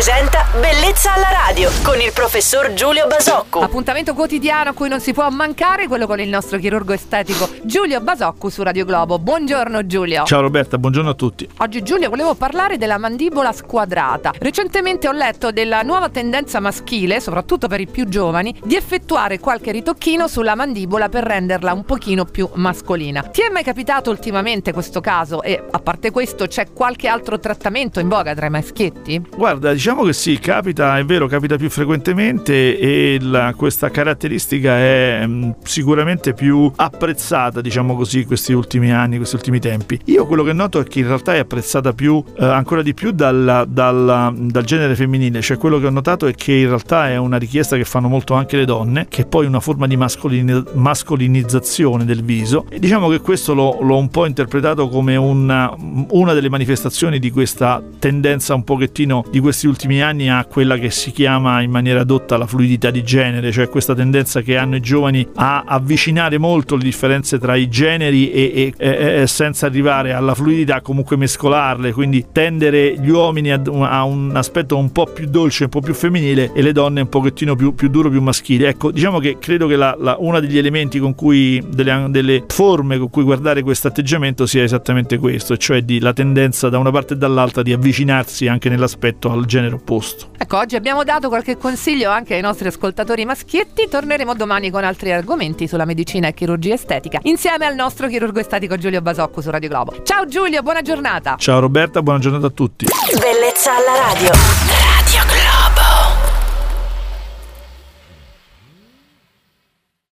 presenta Bellezza alla radio con il professor Giulio Basocco. Appuntamento quotidiano a cui non si può mancare, quello con il nostro chirurgo estetico Giulio Basocco su Radio Globo. Buongiorno Giulio. Ciao Roberta, buongiorno a tutti. Oggi Giulio volevo parlare della mandibola squadrata. Recentemente ho letto della nuova tendenza maschile, soprattutto per i più giovani, di effettuare qualche ritocchino sulla mandibola per renderla un pochino più mascolina. Ti è mai capitato ultimamente questo caso e a parte questo c'è qualche altro trattamento in voga tra i maschietti? Guarda, diciamo che sì, capita, è vero, capita più frequentemente e la, questa caratteristica è mh, mm, sicuramente più apprezzata, diciamo così, questi ultimi anni, questi ultimi tempi. Io quello che noto è che in realtà è apprezzata più, eh, ancora di più dal, dal, dal, genere femminile, cioè quello che ho notato è che in realtà è una richiesta che fanno molto anche le donne, che è poi una forma di mascolini, mascolinizzazione del viso e diciamo che questo l'ho, l'ho un po' interpretato come una, una delle manifestazioni di questa tendenza un pochettino di questi ultimi anni a quella che si chiama in maniera dotta la fluidità di genere, cioè questa tendenza che hanno i giovani a avvicinare molto le differenze tra i generi e, e, e senza arrivare alla fluidità comunque mescolarle, quindi tendere gli uomini a, a, un aspetto un po' più dolce, un po' più femminile e le donne un pochettino più, più duro, più maschile. Ecco, diciamo che credo che uno degli elementi con cui, delle, delle forme con cui guardare questo atteggiamento sia esattamente questo, cioè di la tendenza da una parte e dall'altra di avvicinarsi anche nell'aspetto al genere opposto. Ecco, oggi abbiamo dato qualche consiglio anche ai nostri ascoltatori maschietti, torneremo domani con altri argomenti sulla medicina e chirurgia estetica, insieme al nostro chirurgo estetico Giulio Basocco su Radio Globo. Ciao Giulio, buona giornata! Ciao Roberta, buona giornata a tutti! Bellezza alla radio!